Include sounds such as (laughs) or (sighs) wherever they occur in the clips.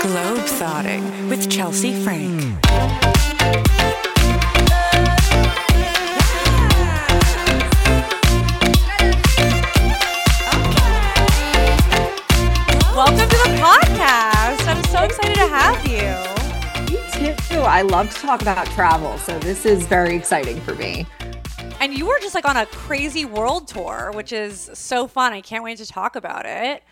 Globe Thotting with Chelsea Frank. Welcome to the podcast. I'm so excited to have you. Me too. I love to talk about travel, so this is very exciting for me. And you were just like on a crazy world tour, which is so fun. I can't wait to talk about it.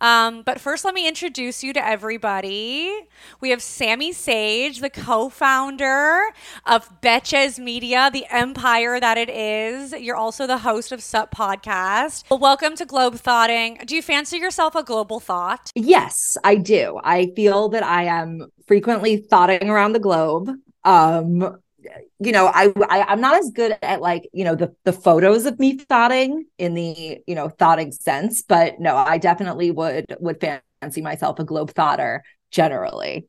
Um, but first, let me introduce you to everybody. We have Sami Sage, the co founder of Betches Media, the empire that it is. You're also the host of Sup Podcast. Well, welcome to Globe Thotting. Do you fancy yourself a global thought? Yes, I do. I feel that I am frequently thotting around the globe. Um, you know, I, I am not as good at like you know the the photos of me thotting in the you know thotting sense, but no, I definitely would would fancy myself a globe thotter generally.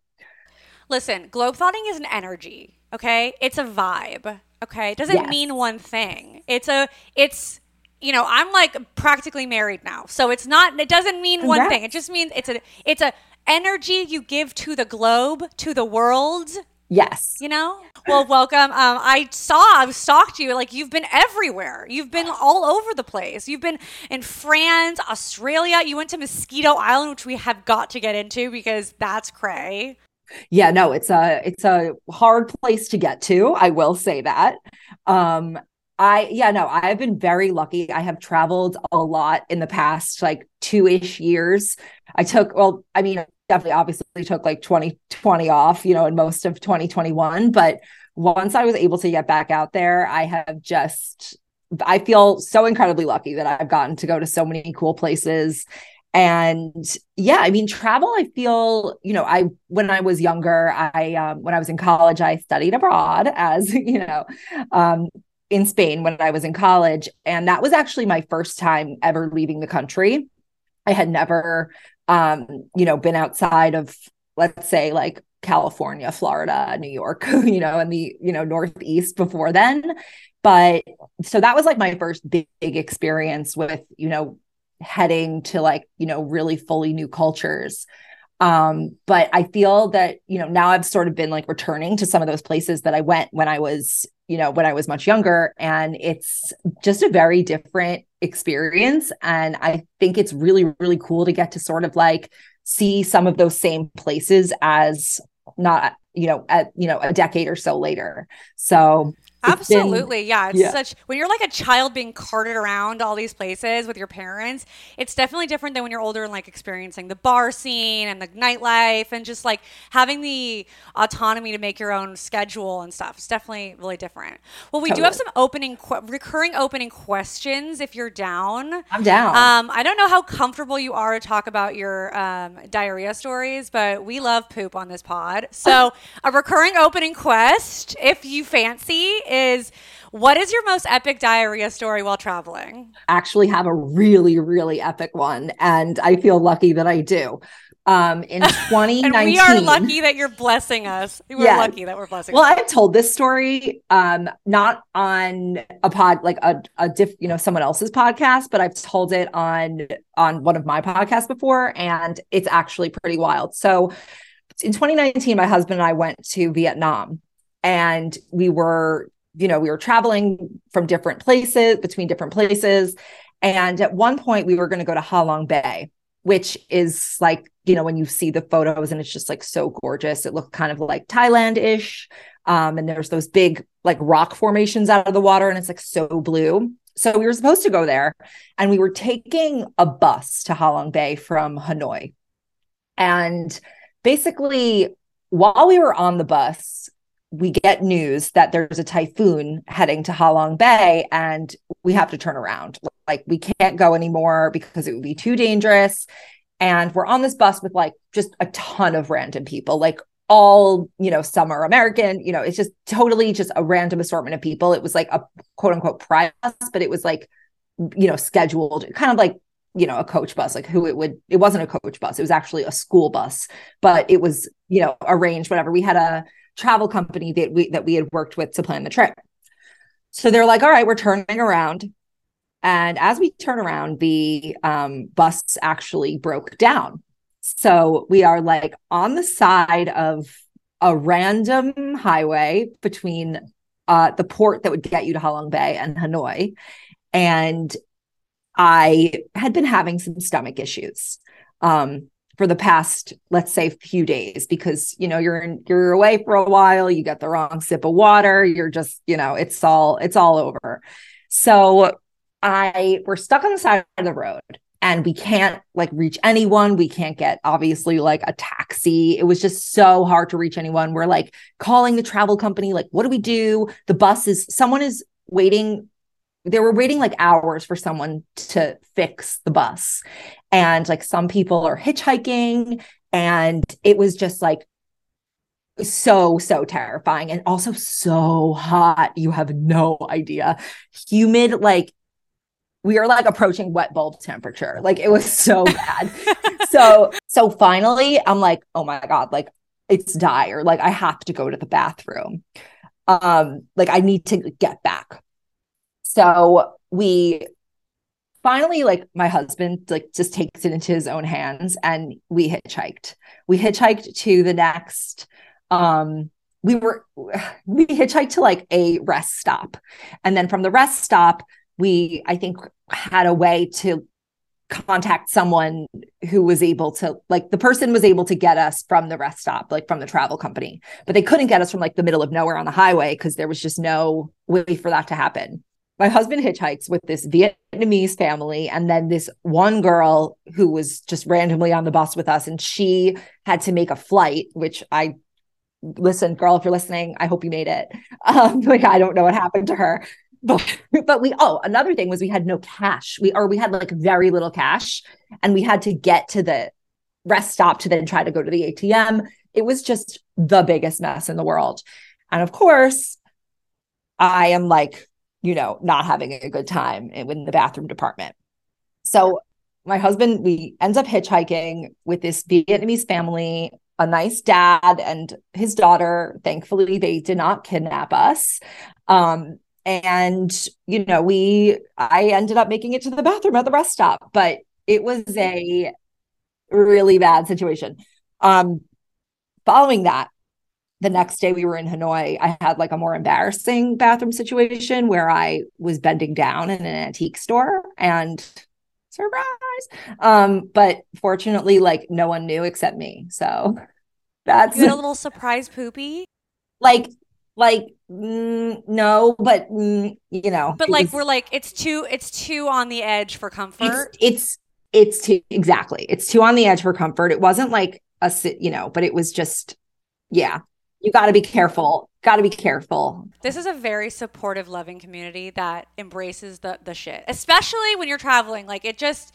Listen, globe thotting is an energy. Okay, it's a vibe. Okay, it doesn't Yes. mean one thing. It's a it's you know I'm like practically married now, so it's not. It doesn't mean one thing. It just means it's a it's a energy you give to the globe to the world. Yes. You know. Well, welcome. Um, I saw I've stalked you. Like you've been everywhere. You've been all over the place. You've been in France, Australia. You went to Moskito Island, which we have got to get into because that's cray. yeah no it's a it's a hard place to get to i will say that um i yeah no i've been very lucky i have traveled a lot in the past like two-ish years i took well i mean definitely obviously took like 2020 off you know in most of 2021 but once i was able to get back out there i have just i feel so incredibly lucky that i've gotten to go to so many cool places. And yeah i mean travel i feel you know i when i was younger i um, when i was in college i studied abroad as (laughs) you know um, in spain when i was in college. And that was actually my first time ever leaving the country. I had never um, you know been outside of let's say like california florida new york (laughs) you know and the you know northeast before then. But so that was like my first big, big experience with you know heading to like you know really fully new cultures. Um but i feel that you know now i've sort of been like returning to some of those places that i went when i was you know when i was much younger. And it's just a very different experience. And i think it's really really cool to get to sort of like see some of those same places as not you know at you know a decade or so later. So it's been- Absolutely. yeah. It's yeah. such when you're like a child being carted around all these places with your parents, it's definitely different than when you're older and like experiencing the bar scene and the nightlife and just like having the autonomy to make your own schedule and stuff. It's definitely really different. Well, we do have some opening que- recurring opening questions if you're down. i'm down Um, I don't know how comfortable you are to talk about your um, diarrhea stories, but we love poop on this pod. So, (laughs) a recurring opening quest, if you fancy, is what is your most epic diarrhea story while traveling? actually have a really really epic one and i feel lucky that i do um in 2019 (laughs) And we are lucky that you're blessing us. We're Yeah. lucky that we're blessing. well us. i've told this story um not on a pod like a, a diff you know someone else's podcast but i've told it on on one of my podcasts before and it's actually pretty wild so in 2019 my husband and i went to vietnam and we were you know we were traveling from different places between different places. And at one point we were going to go to ha long bay which is like you know when you see the photos and it's just like so gorgeous. It looked kind of like thailand-ish. Um, and there's those big like rock formations out of the water and it's like so blue. So we were supposed to go there and we were taking a bus to ha long bay from hanoi. And basically while we were on the bus we get news that there's a typhoon heading to Halong Bay and we have to turn around. Like we can't go anymore because it would be too dangerous. And we're on this bus with like just a ton of random people, like all, you know, some are American, you know, it's just totally just a random assortment of people. It was like a quote unquote bus, but it was like, you know, scheduled, kind of like you know a coach bus like who it would it wasn't a coach bus it was actually a school bus but it was you know arranged whatever we had a travel company that we that we had worked with to plan the trip. So they're like all right we're turning around. And as we turn around the um, bus actually broke down. So we are like on the side of a random highway between uh, the port that would get you to Halong Bay and Hanoi. And I had been having some stomach issues. Um, for the past, let's say, few days because you know you're in, you're away for a while, you get the wrong sip of water, you're just you know it's all it's all over. So I we're stuck on the side of the road and we can't like reach anyone. We can't get obviously like a taxi. It was just so hard to reach anyone. We're like calling the travel company, like, what do we do? The bus is someone is waiting. They were waiting like hours for someone to fix the bus. And like some people are hitchhiking. And it was just like so so terrifying and also so hot you have no idea humid like we are like approaching wet bulb temperature. Like it was so (laughs) bad. so so finally I'm like, oh my God, like it's dire. Like I have to go to the bathroom. Um, like I need to get back. So we finally like my husband like just takes it into his own hands and we hitchhiked. We hitchhiked to the next um we were (sighs) we hitchhiked to like a rest stop. And then from the rest stop we i think had a way to contact someone who was able to like the person was able to get us from the rest stop like from the travel company but they couldn't get us from like the middle of nowhere on the highway because there was just no way for that to happen my husband hitchhikes with this vietnamese family and then this one girl who was just randomly on the bus with us and she had to make a flight which i listen girl if you're listening i hope you made it. (laughs) Um like i don't know what happened to her. But but we oh another thing was we had no cash. We or we had like very little cash and we had to get to the rest stop to then try to go to the atm it was just the biggest mess in the world. And of course i am like you know not having a good time in the bathroom department. So my husband we ends up hitchhiking with this vietnamese family a nice dad and his daughter. Thankfully they did not kidnap us. Um, and you know we i ended up making it to the bathroom at the rest stop but it was a really bad situation. Um following that the next day we were in hanoi i had like a more embarrassing bathroom situation where i was bending down in an antique store and surprise um but fortunately like no one knew except me so (laughs) that's you had a little surprise poopy? Like like mm, no but mm, you know but like was, we're like it's too it's too on the edge for comfort? it's, it's it's too exactly it's too on the edge for comfort. It wasn't like a you know but it was just yeah you got to be careful. Got to be careful. This is a very supportive loving community that embraces the the shit especially when you're traveling. Like it just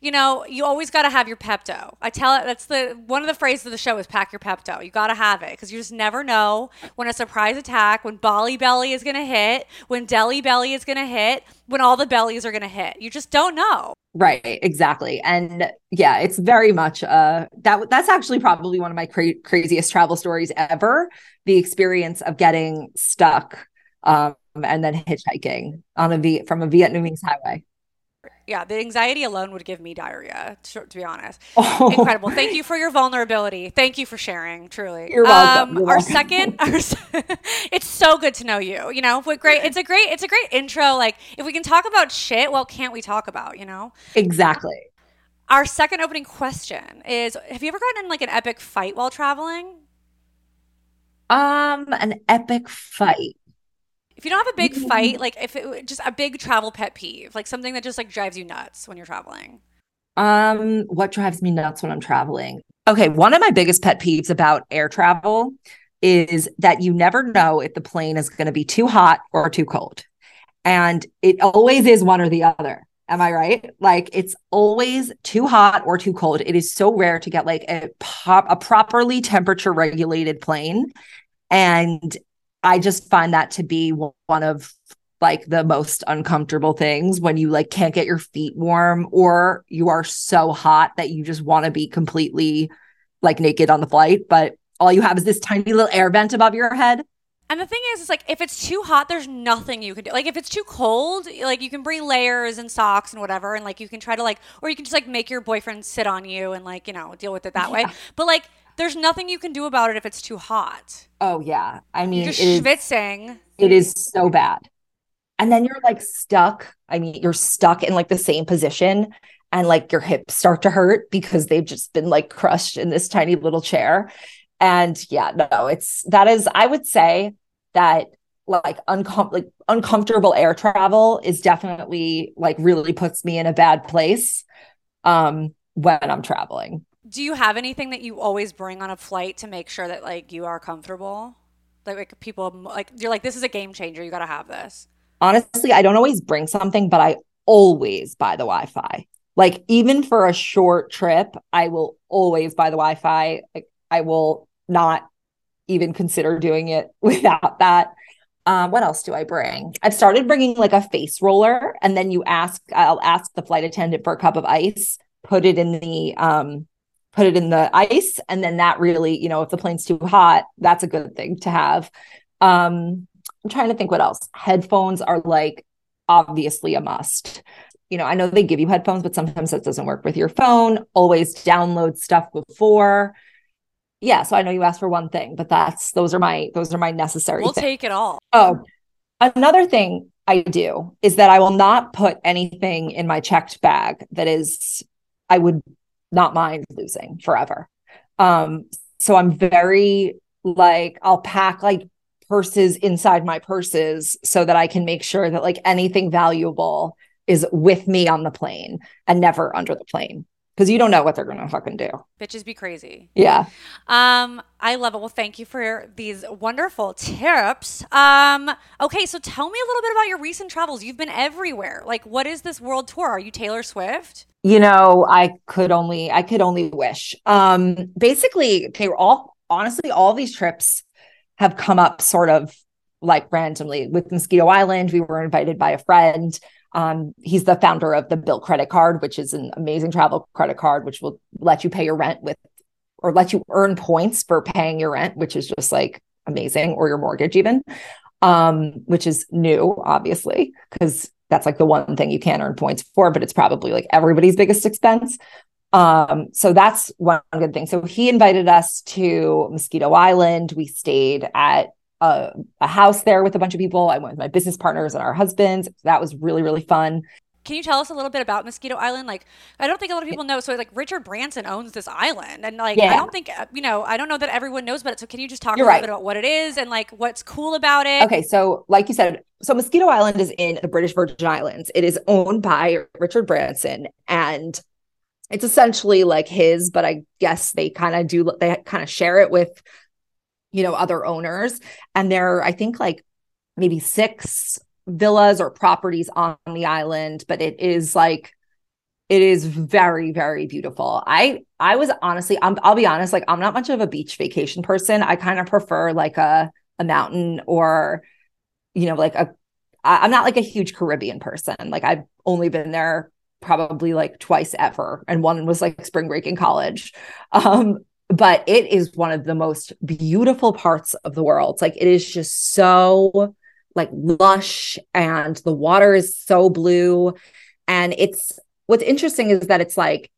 you know, you always got to have your Pepto. I tell it that's the one of the phrases of the show is pack your Pepto. You got to have it because you just never know when a surprise attack, when Bali belly is going to hit, when Delhi belly is going to hit, when all the bellies are going to hit. You just don't know. Right, exactly. And yeah, it's very much uh that that's actually probably one of my cra- craziest travel stories ever, the experience of getting stuck um and then hitchhiking on a v- from a Vietnamese highway yeah, the anxiety alone would give me diarrhea, to, to be honest. Oh. Incredible. Thank you for your vulnerability. Thank you for sharing, truly. You're welcome. Um, You're our welcome. second, our, (laughs) it's so good to know you. You know, what great, it's a great, it's a great intro. Like, if we can talk about shit, well, can't we talk about, you know? Exactly. Our second opening question is Have you ever gotten in like an epic fight while traveling? Um, an epic fight if you don't have a big fight, like if it just a big travel pet peeve, like something that just like drives you nuts when you're traveling. Um, what drives me nuts when I'm traveling? Okay, one of my biggest pet peeves about air travel is that you never know if the plane is going to be too hot or too cold. And it always is one or the other. Am I right? Like it's always too hot or too cold. It is so rare to get like a pop a properly temperature regulated plane. And I just find that to be one of like the most uncomfortable things when you like can't get your feet warm or you are so hot that you just want to be completely like naked on the flight but all you have is this tiny little air vent above your head And the thing is, it's like if it's too hot, there's nothing you can do. Like if it's too cold, like you can bring layers and socks and whatever, and like you can try to like, or you can just like make your boyfriend sit on you and like you know deal with it that yeah. way. But like, there's nothing you can do about it if it's too hot. Oh yeah, I mean, you're just it schwitzing. Is, it is so bad, and then you're like stuck. I mean, you're stuck in like the same position, and like your hips start to hurt because they've just been like crushed in this tiny little chair. And yeah, no, it's that is, I would say that like, uncom- like uncomfortable air travel is definitely like really puts me in a bad place um when I'm traveling. Do you have anything that you always bring on a flight to make sure that like you are comfortable? Like, like people like you're like this is a game changer. You got to have this. Honestly, I don't always bring something, but I always buy the Wi-Fi. Like even for a short trip, I will always buy the Wi-Fi. Like I will not even consider doing it (laughs) without that. Um, what else do I bring? I've started bringing like a face roller, and then you ask, I'll ask the flight attendant for a cup of ice, put it in the, um, put it in the ice, and then that really, you know, if the plane's too hot, that's a good thing to have. Um, I'm trying to think what else. Headphones are like obviously a must. You know, I know they give you headphones, but sometimes that doesn't work with your phone. Always download stuff before yeah so i know you asked for one thing but that's those are my those are my necessary we'll things. take it all oh another thing i do is that i will not put anything in my checked bag that is i would not mind losing forever. Um so i'm very like i'll pack like purses inside my purses so that i can make sure that like anything valuable is with me on the plane and never under the plane because you don't know what they're gonna fucking do. Bitches be crazy. Yeah. Um, I love it. Well, thank you for these wonderful tips. Um, okay, so tell me a little bit about your recent travels. You've been everywhere. Like, what is this world tour? Are you Taylor Swift? You know, I could only I could only wish. Um, basically, they were all honestly, all these trips have come up sort of like randomly. With Moskito Island, we were invited by a friend. Um, he's the founder of the Bilt credit card, which is an amazing travel credit card, which will let you pay your rent with or let you earn points for paying your rent, which is just like amazing, or your mortgage even, um, which is new, obviously, because that's like the one thing you can earn points for, but it's probably like everybody's biggest expense. Um, so that's one good thing. So he invited us to Moskito Island. We stayed at a, a house there with a bunch of people. I went with my business partners and our husbands. That was really, really fun. Can you tell us a little bit about Moskito Island? Like, I don't think a lot of people know. So, like, Richard Branson owns this island, and like, yeah. I don't think uh, you know. I don't know that everyone knows about it. So, can you just talk You're a little right. bit about what it is and like what's cool about it? Okay, so like you said, so Moskito Island is in the British Virgin Islands. It is owned by Richard Branson, and it's essentially like his, but I guess they kind of do. They kind of share it with you know, other owners. And there are, I think, like maybe six villas or properties on the island, but it is like, it is very, very beautiful. I, I was honestly, I'm, I'll be honest, like I'm not much of a beach vacation person. I kind of prefer like a, a mountain or, you know, like a, I'm not like a huge Caribbean person. Like I've only been there probably like twice ever and one was like spring break in college (laughs) um but it is one of the most beautiful parts of the world. Like it is just so like lush and the water is so blue and it's what's interesting is that it's like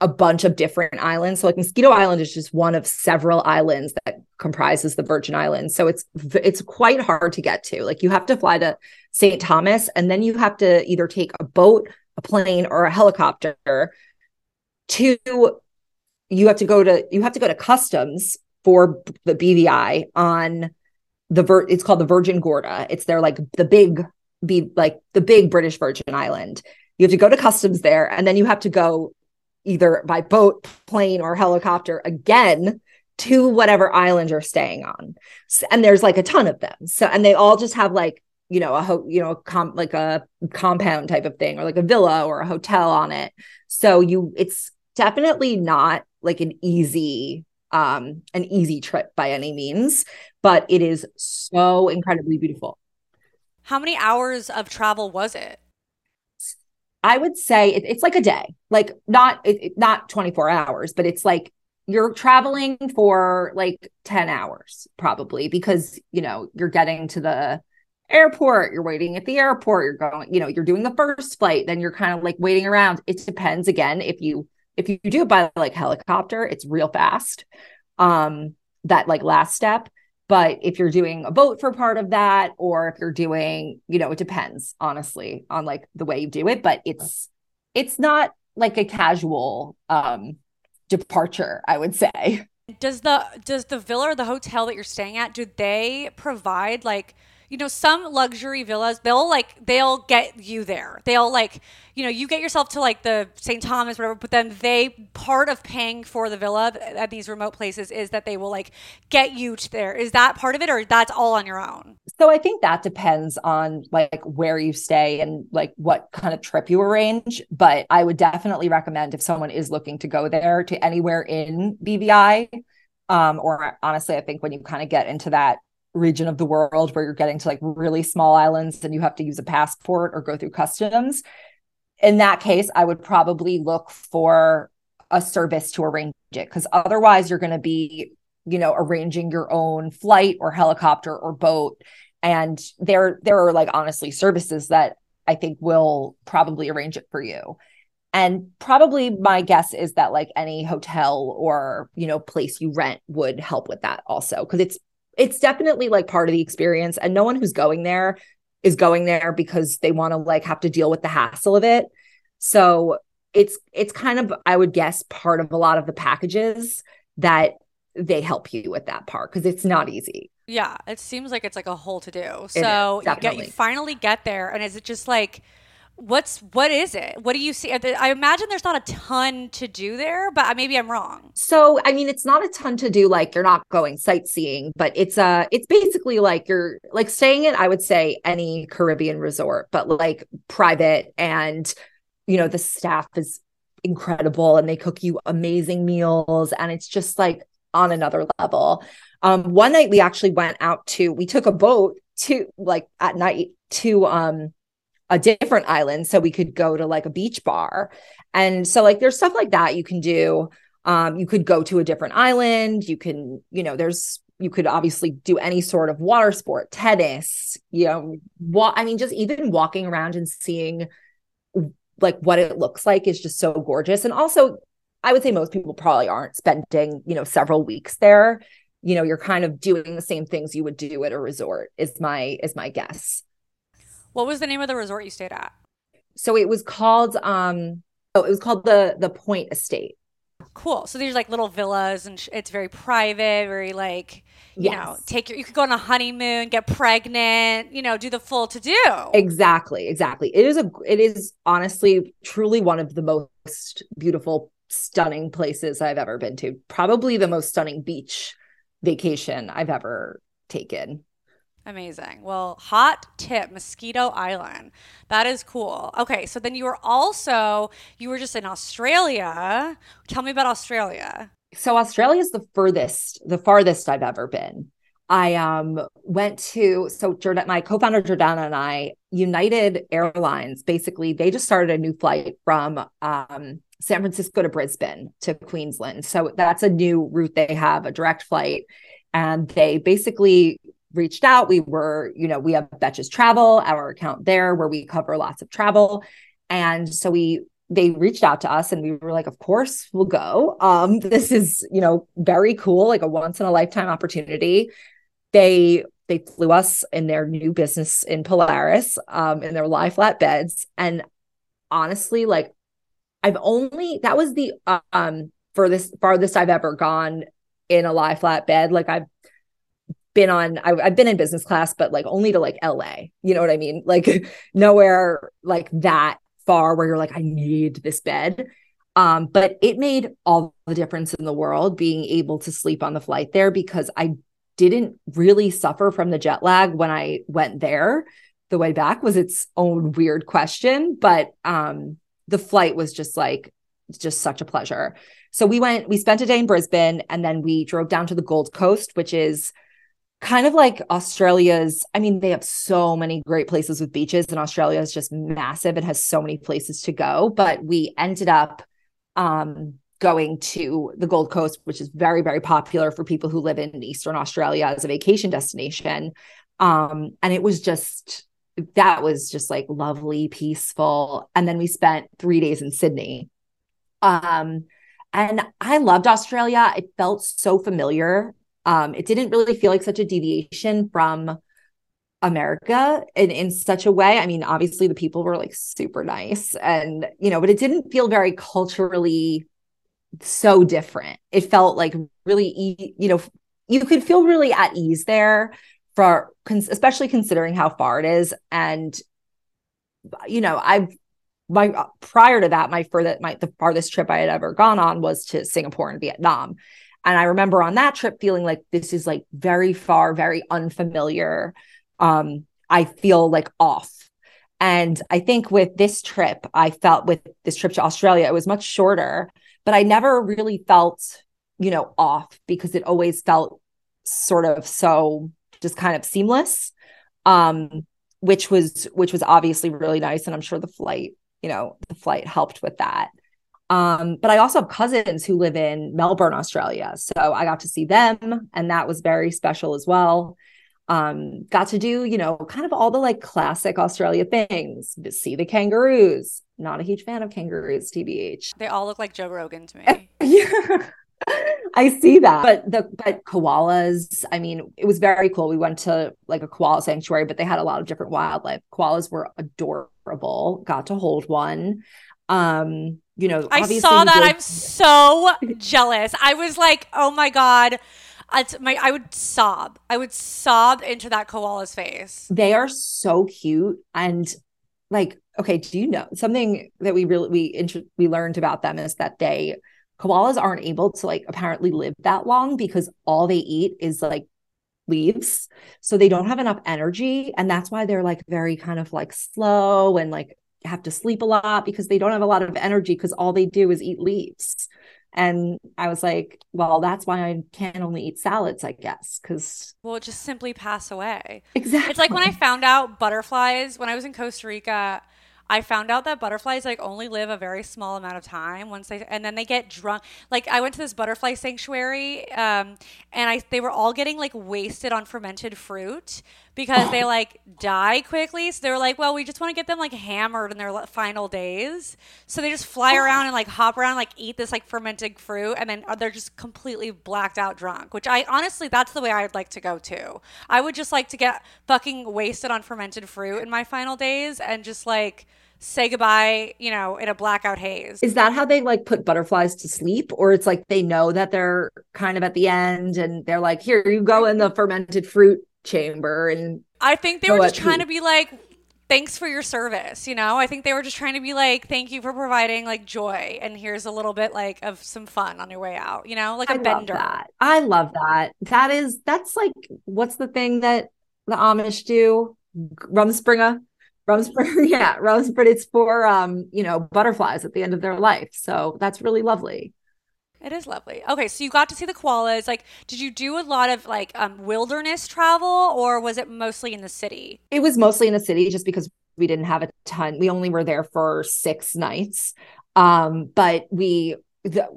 a bunch of different islands. So like Moskito Island is just one of several islands that comprises the Virgin Islands. So it's it's quite hard to get to. Like you have to fly to St. Thomas and then you have to either take a boat, a plane or a helicopter to you have to go to you have to go to customs for the BVI on the it's called the Virgin Gorda. It's their like the big be like the big British Virgin Island. You have to go to customs there and then you have to go either by boat, plane or helicopter again to whatever island you're staying on. And there's like a ton of them. So and they all just have like you know a ho- you know com- like a compound type of thing or like a villa or a hotel on it. So you it's definitely not like an easy um an easy trip by any means but it is so incredibly beautiful. How many hours of travel was it? I would say it, it's like a day like not it, not 24 hours but it's like you're traveling for like 10 hours probably because you know you're getting to the airport you're waiting at the airport you're going you know you're doing the first flight then you're kind of like waiting around. It depends again if you if you do it by like helicopter it's real fast um that like last step. But if you're doing a boat for part of that or if you're doing you know it depends honestly on like the way you do it. But it's it's not like a casual um departure i would say. Does the does the villa or the hotel that you're staying at do they provide like you know, some luxury villas, they'll like, they'll get you there. They'll like, you know, you get yourself to like the St. Thomas, whatever, but then they, part of paying for the villa at these remote places is that they will like get you to there. Is that part of it or that's all on your own? So I think that depends on like where you stay and like what kind of trip you arrange. But I would definitely recommend if someone is looking to go there to anywhere in BVI. Um, or honestly, I think when you kind of get into that region of the world where you're getting to like really small islands and you have to use a passport or go through customs. In that case, I would probably look for a service to arrange it because otherwise you're going to be, you know, arranging your own flight or helicopter or boat. And there, there are like honestly services that I think will probably arrange it for you. And probably my guess is that like any hotel or, you know, place you rent would help with that also because it's it's definitely like part of the experience and no one who's going there is going there because they want to like have to deal with the hassle of it. So it's it's kind of i would guess part of a lot of the packages that they help you with that part because it's not easy. Yeah it seems like it's like a whole to do so you get you finally get there and is it just like what's what is it? What do you see? I imagine there's not a ton to do there but maybe i'm wrong. So i mean it's not a ton to do like you're not going sightseeing but it's uh it's basically like you're like staying in i would say any caribbean resort but like private and you know the staff is incredible and they cook you amazing meals and it's just like on another level. Um one night we actually went out to we took a boat to like at night to um a different island so we could go to like a beach bar. And so like there's stuff like that you can do. Um you could go to a different island. You can you know there's you could obviously do any sort of water sport tennis you know what i mean just even walking around and seeing like what it looks like is just so gorgeous. And also i would say most people probably aren't spending you know several weeks there. You know you're kind of doing the same things you would do at a resort is my is my guess what was the name of the resort you stayed at? So it was called um oh it was called the the Point Estate. Cool. So there's like little villas and sh- it's very private, very like you yes. know, take your you could go on a honeymoon, get pregnant, you know, do the full to do. Exactly, exactly. It is a it is honestly truly one of the most beautiful stunning places I've ever been to. Probably the most stunning beach vacation I've ever taken. Amazing. Well, hot tip, Moskito Island. That is cool. Okay, so then you were also you were just in Australia. Tell me about Australia. So Australia is the furthest, the farthest I've ever been. I um went to so Jordan, my co-founder Jordana and I, United Airlines, basically they just started a new flight from um San Francisco to Brisbane to Queensland. So that's a new route they have, a direct flight. And they basically reached out. We were, you know, we have Betches Travel, our account there where we cover lots of travel. And so we they reached out to us and we were like, of course we'll go. Um, (laughs) this is, you know, very cool, like a once in a lifetime opportunity. They they flew us in their new business in Polaris, um, in their lie flat beds. And honestly, like I've only that was the um furthest farthest I've ever gone in a lie flat bed. Like I've been on I, have been in business class but like only to like la you know what i mean? Like (laughs) nowhere like that far where you're like i need this bed. Um but it made all the difference in the world being able to sleep on the flight there because i didn't really suffer from the jet lag when i went there the way back was its own weird question but um the flight was just like just such a pleasure. So we went we spent a day in brisbane and then we drove down to the gold coast which is kind of like Australia's, I mean, they have so many great places with beaches, and Australia is just massive and has so many places to go. But we ended up um, going to the Gold Coast, which is very, very popular for people who live in Eastern Australia as a vacation destination. Um, and it was just, that was just like lovely, peaceful. And then we spent three days in Sydney. Um, and I loved Australia. It felt so familiar. Um, it didn't really feel like such a deviation from America in, in such a way. I mean, obviously the people were like super nice and, you know, but it didn't feel very culturally so different. It felt like really, you know, you could feel really at ease there for, especially considering how far it is. And, you know, I've, my prior to that, my furthest, my the farthest trip I had ever gone on was to Singapore and Vietnam. And I remember on that trip feeling like this is like very far, very unfamiliar. Um, I feel like off. And I think with this trip, I felt with this trip to Australia, it was much shorter but I never really felt, you know, off because it always felt sort of so just kind of seamless. Um, which was which was obviously really nice. And I'm sure the flight, you know, the flight helped with that. Um, but I also have cousins who live in Melbourne, Australia. So I got to see them, and that was very special as well. Um, got to do, you know, kind of all the like classic Australia things, see the kangaroos, not a huge fan of kangaroos, TBH. They all look like Joe Rogan to me. yeah. (laughs) I see that. But the but koalas, I mean, it was very cool. We went to like a koala sanctuary, but they had a lot of different wildlife. Koalas were adorable. Got to hold one. Um, you know, I saw that. Did- I'm so jealous. I was like, oh my God. my I would sob. I would sob into that koala's face. They are so cute and like okay do you know something that we really we inter- we learned about them is that they koalas aren't able to like apparently live that long because all they eat is like leaves so they don't have enough energy and that's why they're like very kind of like slow and like have to sleep a lot because they don't have a lot of energy because all they do is eat leaves and I was like, well, that's why I can only eat salads, I guess, because. Well, just simply pass away. Exactly. It's like when I found out butterflies when I was in Costa Rica. I found out that butterflies like only live a very small amount of time once they and then they get drunk. Like I went to this butterfly sanctuary, um, and I they were all getting like wasted on fermented fruit because they (laughs) like die quickly. So they were like, well, we just want to get them like hammered in their final days. So they just fly oh. around and like hop around, like eat this like fermented fruit, and then uh, they're just completely blacked out drunk. Which I honestly, that's the way I'd like to go too. I would just like to get fucking wasted on fermented fruit in my final days and just like say goodbye, you know, in a blackout haze. Is that how they like put butterflies to sleep? Or it's like they know that they're kind of at the end and they're like, here, you go in the fermented fruit chamber and I think they were just trying to be like, thanks for your service, you know? I think they were just trying to be like, thank you for providing like joy and here's a little bit like of some fun on your way out, you know? Like a I bender. Love that. I love that. That is that's like what's the thing that the Amish do? Rumspringa Rumspringa, (laughs) yeah, Rumspringa. It's for um, you know, butterflies at the end of their life. So that's really lovely. It is lovely. Okay, so you got to see the koalas. Like, did you do a lot of like um, wilderness travel, or was it mostly in the city? It was mostly in the city, just because we didn't have a ton. We only were there for six nights, um, but we, the,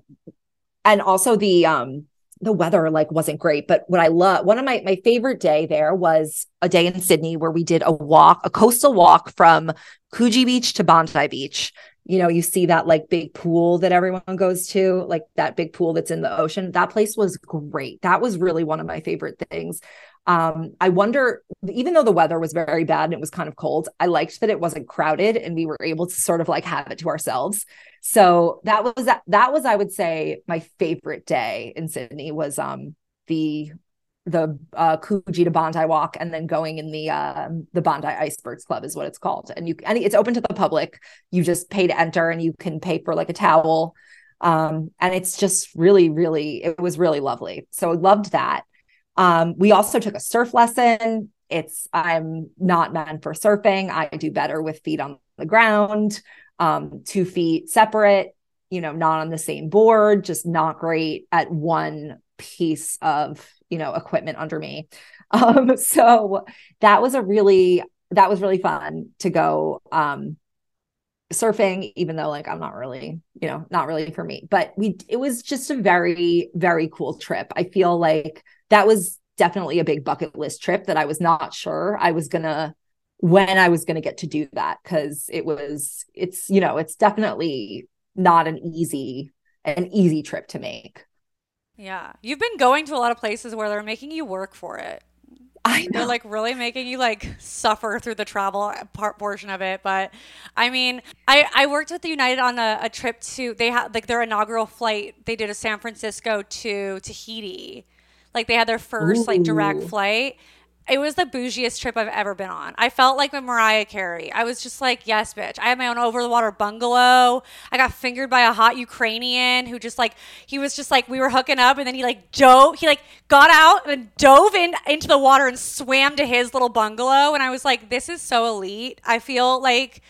and also the um, the weather like wasn't great but what i love one of my my favorite day there was a day in sydney where we did a walk a coastal walk from coogee beach to bondi beach you know you see that like big pool that everyone goes to like that big pool that's in the ocean that place was great that was really one of my favorite things um, I wonder, even though the weather was very bad and it was kind of cold, I liked that it wasn't crowded and we were able to sort of like have it to ourselves. So that was that, that was, I would say, my favorite day in Sydney was um the the uh Coogee to Bondi walk and then going in the uh, the Bondi Icebergs Club is what it's called. And you and it's open to the public. You just pay to enter and you can pay for like a towel. Um, and it's just really, really, it was really lovely. So I loved that. Um, we also took a surf lesson. It's I'm not meant for surfing. I do better with feet on the ground, um, two feet separate, you know, not on the same board, just not great at one piece of, you know, equipment under me. (laughs) Um, so that was a really that was really fun to go um surfing, even though like I'm not really, you know, not really for me. But we it was just a very, very cool trip. I feel like that was definitely a big bucket list trip that I was not sure I was gonna when I was gonna get to do that because it was it's you know it's definitely not an easy an easy trip to make. Yeah. You've been going to a lot of places where they're making you work for it. I know. They're like really making you like suffer through the travel part portion of it. But I mean, I, I worked with the United on a, a trip to, they had like their inaugural flight. They did a San Francisco to Tahiti. Like they had their first like direct flight. It was the bougiest trip I've ever been on. I felt like with Mariah Carey. I was just like, yes, bitch. I had my own over the water bungalow. I got fingered by a hot Ukrainian who just like he was just like we were hooking up and then he like dove he like got out and dove in into the water and swam to his little bungalow and I was like, this is so elite. I feel like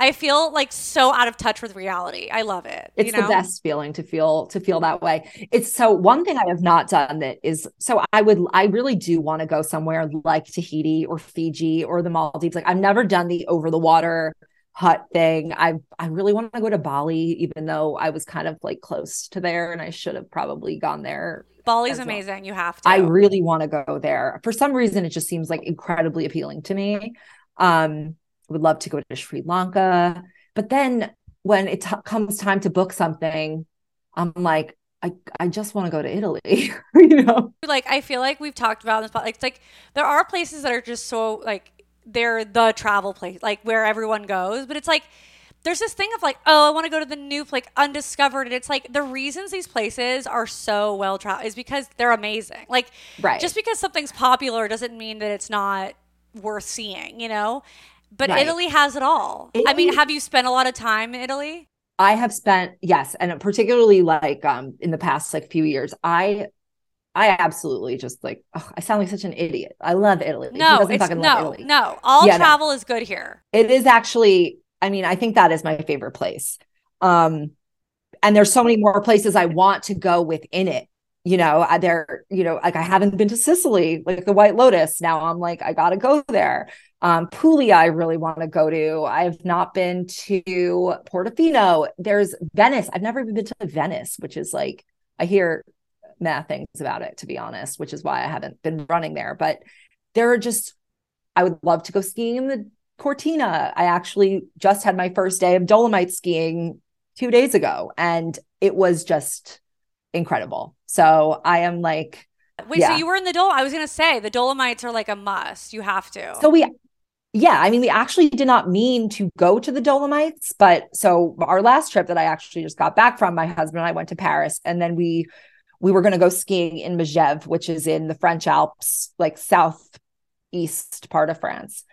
I feel like so out of touch with reality. I love it. it's you know? the best feeling to feel to feel that way it's so one thing i have not done that is so i would i really do want to go somewhere like tahiti or fiji or the maldives like i've never done the over the water hut thing i i really want to go to bali even though i was kind of like close to there and i should have probably gone there Bali's well. amazing. You have to. I really want to go there. For some reason, it just seems like incredibly appealing to me. Um, would love to go to Sri Lanka, but then when it t- comes time to book something, I'm like, I I just want to go to Italy. (laughs) you know, like I feel like we've talked about this, but like it's like there are places that are just so like they're the travel place, like where everyone goes. But it's like there's this thing of like, oh, I want to go to the new like undiscovered, and it's like the reasons these places are so well traveled is because they're amazing. Like, Right. Just because something's popular doesn't mean that it's not worth seeing, you know. But Right. Italy has it all. I mean, have you spent a lot of time in Italy? I have spent yes, and particularly like um in the past like few years, I I absolutely just like I sound like such an idiot. I love Italy. No, doesn't it's no, Italy? no. All Yeah, no. travel is good here. it is actually i mean i think that is my favorite place um and there's so many more places i want to go within it you know there you know like i haven't been to sicily like the white lotus now i'm like i gotta go there um puglia i really want to go to i've not been to portofino there's venice i've never even been to venice which is like i hear mad things about it to be honest which is why i haven't been running there but there are just I would love to go skiing in the Cortina. I actually just had my first day of Dolomite skiing two days ago, and it was just incredible. So I am like, Wait, so you were in the Dol? I was gonna say the Dolomites are like a must. You have to. so we, yeah, I mean, we actually did not mean to go to the Dolomites, but so our last trip that I actually just got back from, my husband and I went to Paris, and then we we were going to go skiing in Megève, which is in the French Alps, like southeast part of France.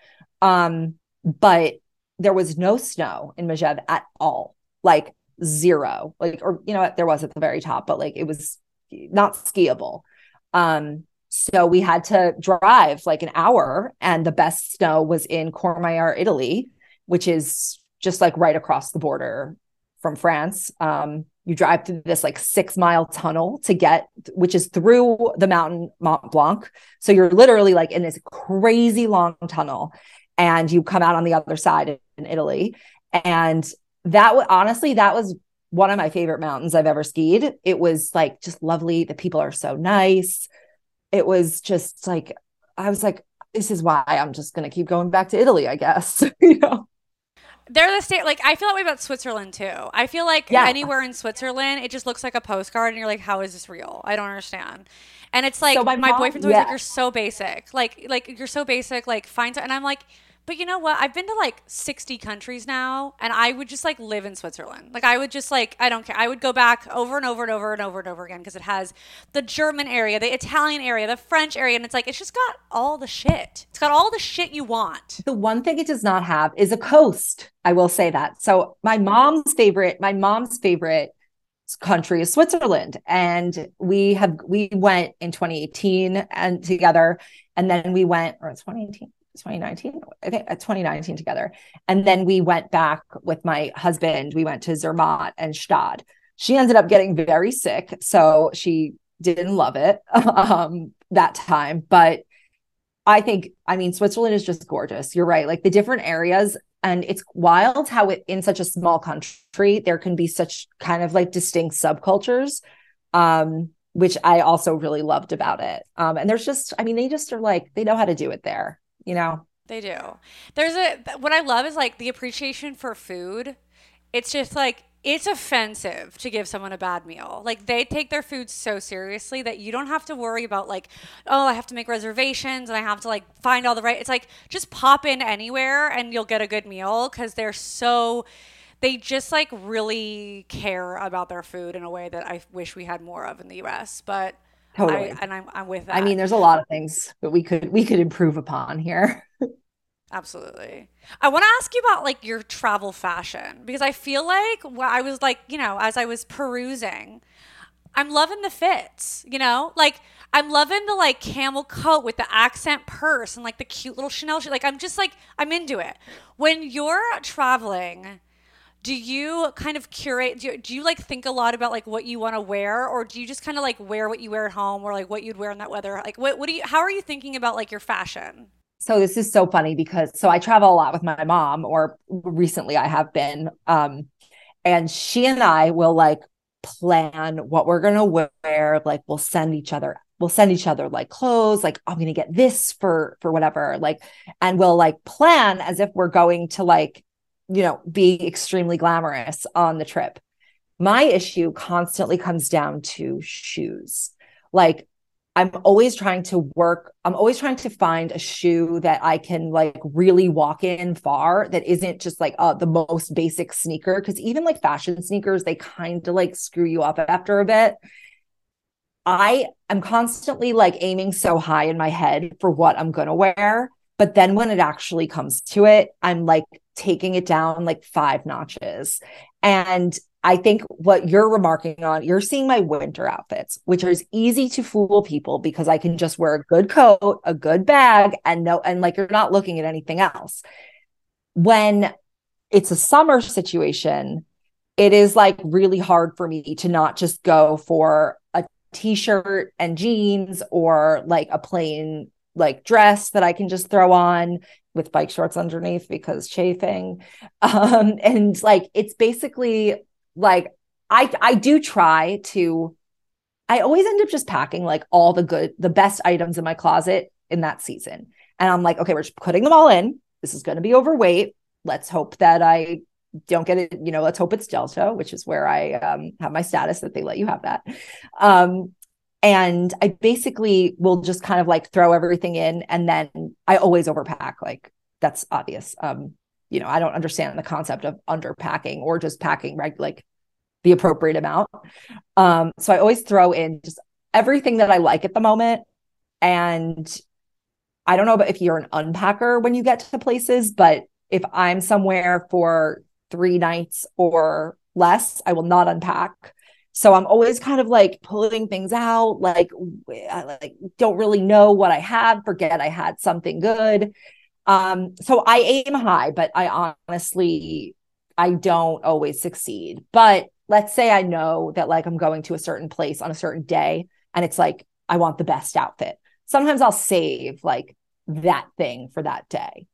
Um, but there was no snow in Megève at all, like zero, like or you know what, there was at the very top, but like it was not skiable. Um, so we had to drive like an hour, and the best snow was in Courmayeur, Italy, which is just like right across the border from France. Um, you drive through this like six mile tunnel to get, which is through the mountain Mont Blanc. So you're literally like in this crazy long tunnel, and you come out on the other side in Italy. And that was honestly, that was one of my favorite mountains I've ever skied. It was like just lovely. The people are so nice. It was just like, I was like, this is why I'm just going to keep going back to Italy, I guess. (laughs) you know? They're the state. Like I feel that way about Switzerland too. I feel like Yeah. anywhere in Switzerland, it just looks like a postcard, and you're like, "How is this real? I don't understand." And it's like So my, my mom- boyfriend's always like, "You're so basic. Like, like you're so basic. Like, find." And I'm like, "But you know what? I've been to like 60 countries now, and I would just like live in Switzerland. Like, I would just like I don't care. I would go back over and over and over and over and over again because it has the German area, the Italian area, the French area, and it's like it's just got all the shit. It's got all the shit you want." The one thing it does not have is a coast. I will say that. So my mom's favorite, my mom's favorite country is Switzerland. And we have we went in 2018 and together. And then we went, or 2018, 2019, I think uh, 2019 together. And then we went back with my husband. We went to Zermatt and Gstaad. She ended up getting very sick. So she didn't love it (laughs) um, that time. But I think, I mean, Switzerland is just gorgeous. You're right. Like the different areas. And it's wild how it, in such a small country there can be such kind of like distinct subcultures. Um, which I also really loved about it. Um, and there's just, I mean, they just are like, they know how to do it there, you know? They do. There's a, what I love is like the appreciation for food. It's just like, it's offensive to give someone a bad meal. Like they take their food so seriously that you don't have to worry about like, oh, I have to make reservations and I have to like find all the right. It's like just pop in anywhere and you'll get a good meal because they're so they just like really care about their food in a way that I wish we had more of in the US. But totally. I, and I'm, I'm with that. I mean, there's a lot of things that we could we could improve upon here. Absolutely. I want to ask you about like your travel fashion because I feel like I was like, you know, as I was perusing, I'm loving the fits, you know? Like I'm loving the like camel coat with the accent purse and like the cute little Chanel Like I'm just like I'm into it. When you're traveling, do you kind of curate do you, do you like think a lot about like what you want to wear? Or do you just kind of like wear what you wear at home or like what you'd wear in that weather? Like what, what do you how are you thinking about like your fashion? So this is so funny because so I travel a lot with my mom or recently I have been um and she and I will like plan what we're going to wear like we'll send each other we'll send each other like clothes like i'm going to get this for for whatever like and we'll like plan as if we're going to like you know, be extremely glamorous on the trip. My issue constantly comes down to shoes. Like I'm always trying to work, I'm always trying to find a shoe that I can like really walk in far that isn't just like uh, the most basic sneaker. Cause even like fashion sneakers, they kind of like screw you up after a bit. I am constantly like aiming so high in my head for what I'm going to wear. But then when it actually comes to it, I'm like taking it down like five notches. And I think what you're remarking on, you're seeing my winter outfits, which is easy to fool people because I can just wear a good coat, a good bag, and no, and like you're not looking at anything else. When it's a summer situation, it is like really hard for me to not just go for a t-shirt and jeans or like a plain like dress that I can just throw on with bike shorts underneath because chafing. (laughs) Um, and like it's basically like I I do try to I always end up just packing like all the good, the best items in my closet in that season. And I'm like, okay, we're just putting them all in. This is going to be overweight. Let's hope that I don't get it, you know, let's hope it's Delta, which is where I um, have my status that they let you have that. Um, and I basically will just kind of like throw everything in and then I always overpack. Like that's obvious. Um, you know, I don't understand the concept of underpacking or just packing right, like the appropriate amount. Um, so I always throw in just everything that I like at the moment. And I don't know if you're an unpacker when you get to places, but if I'm somewhere for three nights or less, I will not unpack. So I'm always kind of like pulling things out, like I like don't really know what I have, forget I had something good. Um, so I aim high, but I honestly I don't always succeed. But let's say I know that like I'm going to a certain place on a certain day and it's like I want the best outfit. Sometimes I'll save like that thing for that day.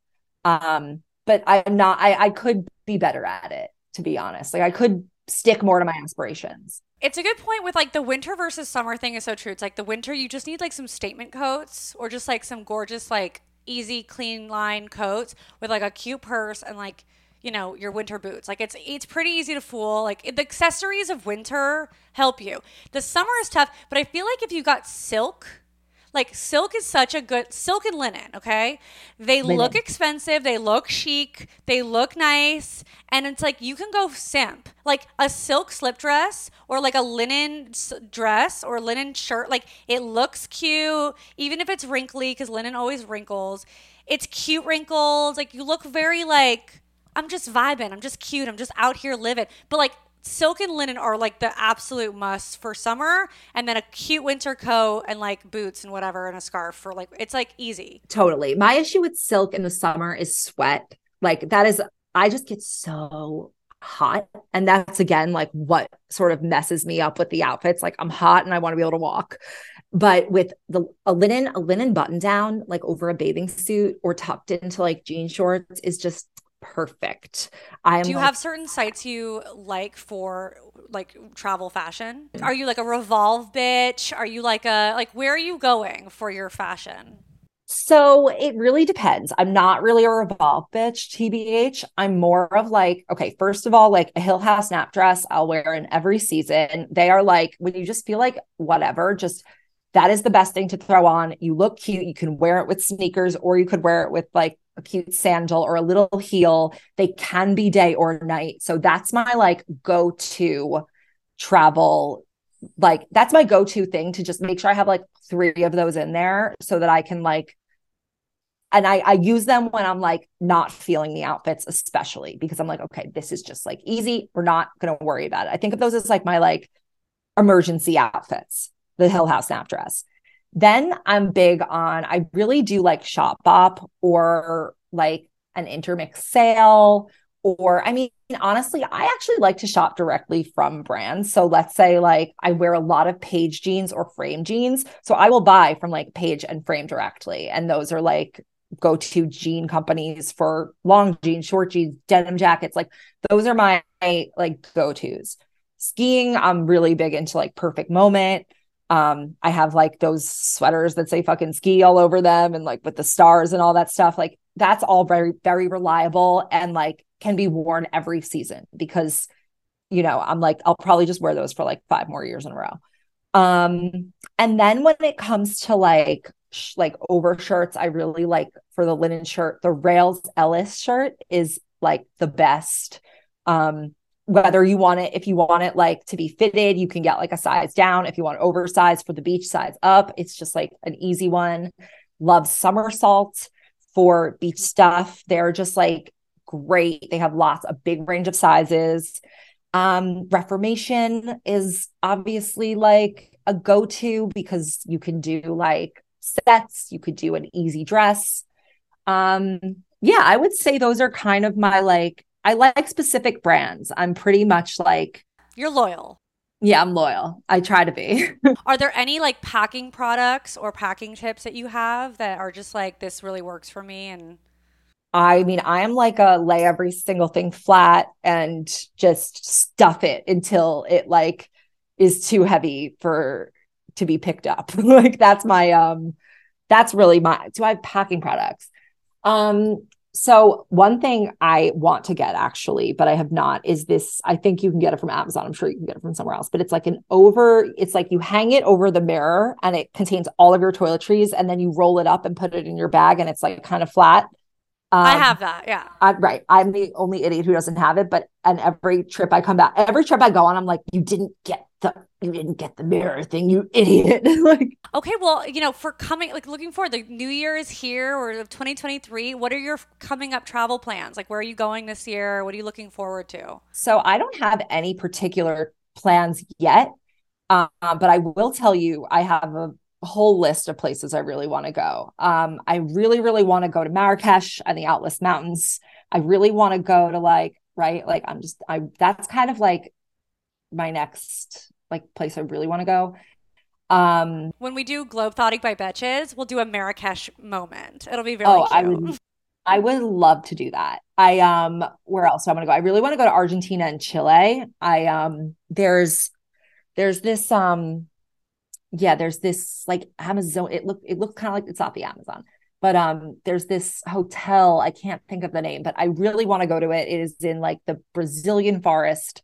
Um, but I'm not I I could be better at it to be honest. Like I could stick more to my aspirations. It's a good point with like the winter versus summer thing is so true. It's like the winter you just need like some statement coats or just like some gorgeous like easy clean line coats with like a cute purse and like you know your winter boots like it's it's pretty easy to fool like the accessories of winter help you the summer is tough but i feel like if you got silk like silk is such a good silk and linen, okay? They linen. look expensive, they look chic, they look nice, and it's like you can go simp. Like a silk slip dress or like a linen dress or linen shirt, like it looks cute even if it's wrinkly cuz linen always wrinkles. It's cute wrinkles, like you look very like I'm just vibing, I'm just cute, I'm just out here living. But like silk and linen are like the absolute must for summer and then a cute winter coat and like boots and whatever and a scarf for like it's like easy. Totally. My issue with silk in the summer is sweat. Like that is i just get so hot and that's again like what sort of messes me up with the outfits. Like i'm hot and i want to be able to walk. But with the a linen a linen button down like over a bathing suit or tucked into like jean shorts is just perfect. I'm Do you like, have certain sites you like for like travel fashion? Are you like a Revolve bitch? Are you like a like where are you going for your fashion? So it really depends. I'm not really a Revolve bitch, TBH. I'm more of like, okay, first of all, like a Hill House snap dress I'll wear in every season. They are like when you just feel like whatever, just that is the best thing to throw on. You look cute. You can wear it with sneakers or you could wear it with like a cute sandal or a little heel. They can be day or night. So that's my like go to travel. Like that's my go to thing to just make sure I have like three of those in there so that I can like, and I, I use them when I'm like not feeling the outfits, especially because I'm like, okay, this is just like easy. We're not going to worry about it. I think of those as like my like emergency outfits the Hill House snap dress. Then I'm big on, I really do like Shopbop or like an intermix sale. Or, I mean, honestly, I actually like to shop directly from brands. So let's say like I wear a lot of Paige jeans or frame jeans. So I will buy from like Paige and frame directly. And those are like go to jean companies for long jeans, short jeans, denim jackets. Like those are my like go tos. Skiing, I'm really big into like perfect moment. Um, I have like those sweaters that say fucking ski all over them and like with the stars and all that stuff. Like that's all very, very reliable and like can be worn every season because, you know, I'm like, I'll probably just wear those for like five more years in a row. Um, and then when it comes to like, sh- like over shirts, I really like for the linen shirt, the Rails Ellis shirt is like the best. Um, whether you want it if you want it like to be fitted you can get like a size down. If you want oversized for the beach size up. It's just like an easy one. Love Summersalt for beach stuff. They're just like great. They have lots a big range of sizes. Um reformation is obviously like a go-to because you can do like sets. You could do an easy dress. Um yeah i would say those are kind of my like I like specific brands. I'm pretty much like You're loyal. Yeah, I'm loyal. I try to be. (laughs) are there any like packing products or packing tips that you have that are just like this really works for me and I mean, I am like a lay every single thing flat and just stuff it until it like is too heavy for to be picked up. (laughs) like that's my um that's really my do I have packing products? Um so one thing I want to get actually, but I have not, is this. I think you can get it from Amazon. I'm sure you can get it from somewhere else, but it's like an over. It's like you hang it over the mirror, and it contains all of your toiletries, and then you roll it up and put it in your bag, and it's like kind of flat. Um, I have that. Yeah. I, right. I'm the only idiot who doesn't have it. But and every trip I come back, every trip I go on, I'm like, you didn't get the you didn't get the mirror thing, you idiot. (laughs) like Okay, well, you know, for coming like looking forward, the new year is here or 2023. What are your coming up travel plans? Like where are you going this year? What are you looking forward to? So I don't have any particular plans yet. Um, but I will tell you, I have a whole list of places I really want to go. Um, I really, really want to go to Marrakesh and the Atlas Mountains. I really want to go to like, right, like I'm just, I that's kind of like my next like place I really want to go. Um, when we do Globe Thotting by Betches, we'll do a Marrakesh moment. It'll be very. Oh, cute. I would, I would love to do that. I um, where else do I want to go? I really want to go to Argentina and Chile. I um, there's, there's this um, yeah, there's this like Amazon. It look it looks kind of like it's not the Amazon, but um, there's this hotel. I can't think of the name, but I really want to go to it. It is in like the Brazilian forest.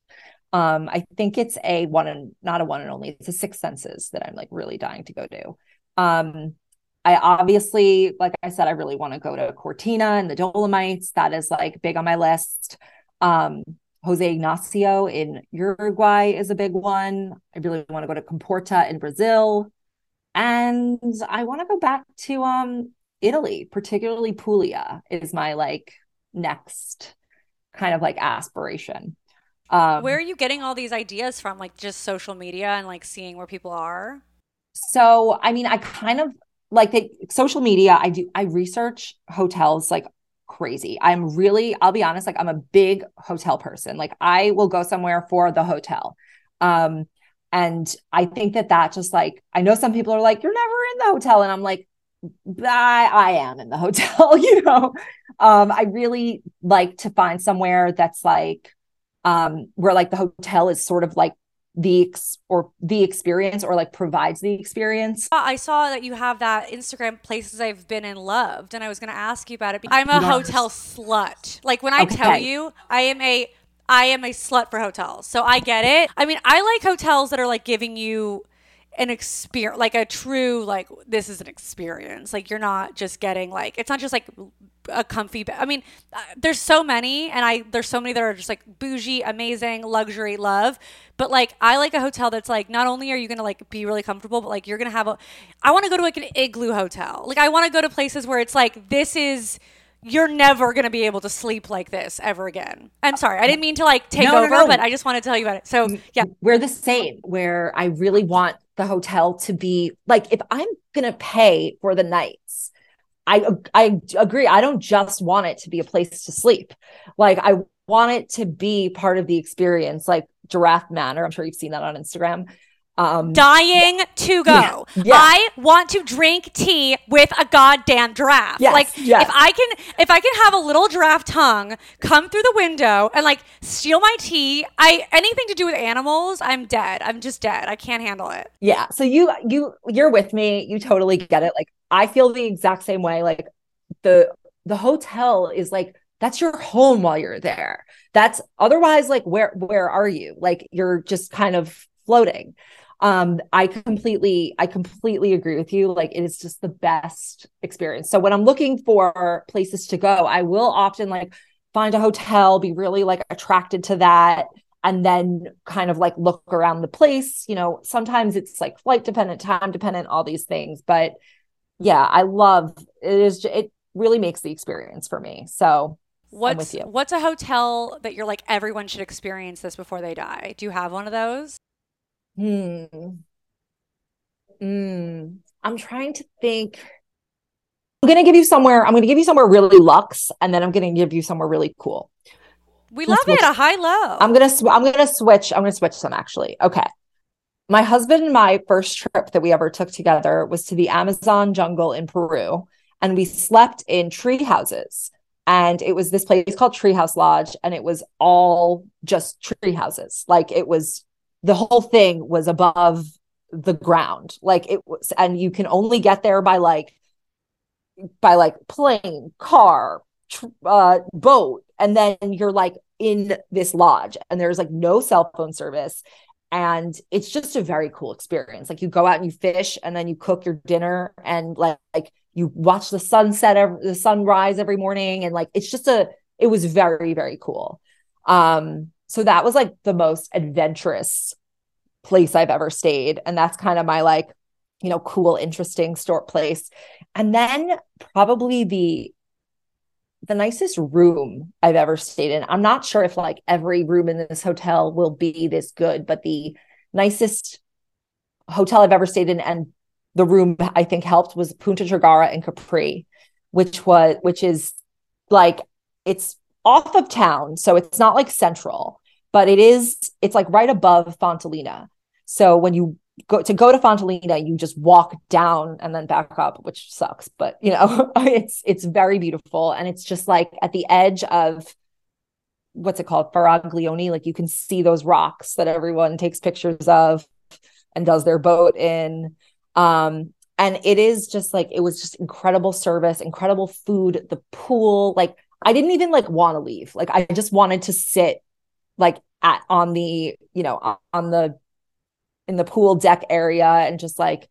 Um, I think it's a one and not a one and only. It's a Six Senses that I'm like really dying to go do. Um, I obviously, like I said, I really want to go to Cortina and the Dolomites. That is like big on my list. Um, Jose Ignacio in Uruguay is a big one. I really want to go to Comporta in Brazil. And I want to go back to um Italy, particularly Puglia is my like next kind of like aspiration. Um, where are you getting all these ideas from? Like just social media and like seeing where people are? So, I mean, I kind of like the social media. I do, I research hotels like crazy. I'm really, I'll be honest, like I'm a big hotel person. Like I will go somewhere for the hotel. Um, and I think that that just like, I know some people are like, you're never in the hotel. And I'm like, I, I am in the (laughs) hotel, (laughs) you know? um, I really like to find somewhere that's like um where like the hotel is sort of like the ex- or the experience or like provides the experience. I saw that you have that Instagram places I've been and loved, and I was going to ask you about it. Because I'm a Yes. hotel slut. Like when I tell you, I am a I am a slut for hotels. So I get it. I mean, I like hotels that are like giving you an experience, like a true like this is an experience. Like you're not just getting like it's not just like a comfy bed. I mean, uh, there's so many, and I there's so many that are just like bougie, amazing, luxury, love. But like, I like a hotel that's like not only are you gonna like be really comfortable, but like you're gonna have a. I want to go to like an igloo hotel. Like I want to go to places where it's like this is. You're never gonna be able to sleep like this ever again. I'm sorry, I didn't mean to like take No, no, over, no. but I just want to tell you about it. So mm, yeah, We're the same where I really want the hotel to be like if I'm going to pay for the nights I I agree I don't just want it to be a place to sleep. Like I want it to be part of the experience like Giraffe Manor. I'm sure you've seen that on Instagram. Um dying to go. Yeah, yeah. I want to drink tea with a goddamn giraffe. Yes, like yes. if I can if I can have a little giraffe tongue come through the window and like steal my tea, I anything to do with animals, I'm dead. I'm just dead. I can't handle it. yeah so you you you're with me you totally get it like i feel the exact same way like the the hotel is like that's your home while you're there that's otherwise like where where are you like you're just kind of floating um i completely i completely agree with you like it is just the best experience so when i'm looking for places to go i will often like find a hotel be really like attracted to that and then kind of like look around the place. You know, sometimes it's like flight dependent, time dependent, all these things. But yeah, I love it is it really makes the experience for me. So What's with you. what's a hotel that you're like everyone should experience this before they die? Do you have one of those? Hmm. Hmm. I'm trying to think. I'm gonna give you somewhere. I'm gonna give you somewhere really luxe, and then I'm gonna give you somewhere really cool. We love it, look- a high low. I'm gonna sw- I'm gonna switch. I'm gonna switch some actually. Okay. My husband and my first trip that we ever took together was to the Amazon jungle in Peru, and we slept in tree houses. And it was this place called Treehouse Lodge, and it was all just tree houses. Like it was the whole thing was above the ground. Like it was, and you can only get there by like by like plane, car, tr- uh, boat, and then you're like in this lodge, and there's like no cell phone service, and it's just a very cool experience. Like you go out and you fish, and then you cook your dinner, and like, like you watch the sunset, every, the sunrise every morning, and like it's just a. It was very very cool. Um, so that was like the most adventurous place I've ever stayed, and that's kind of my like you know cool interesting store place and then probably the the nicest room I've ever stayed in. I'm not sure if like every room in this hotel will be this good, but the nicest hotel I've ever stayed in and the room I think helped was Punta Tragara in Capri, which was which is like it's off of town, so it's not like central, but it is it's like right above Fontelina. So when you go to go to Fontelina, you just walk down and then back up, which sucks, but you know, (laughs) it's it's very beautiful and it's just like at the edge of what's it called? Faraglione, like you can see those rocks that everyone takes pictures of and does their boat in. Um and it is just like it was just incredible service, incredible food, the pool, like I didn't even like want to leave. Like I just wanted to sit like at on the, you know, on- the in the pool deck area and just like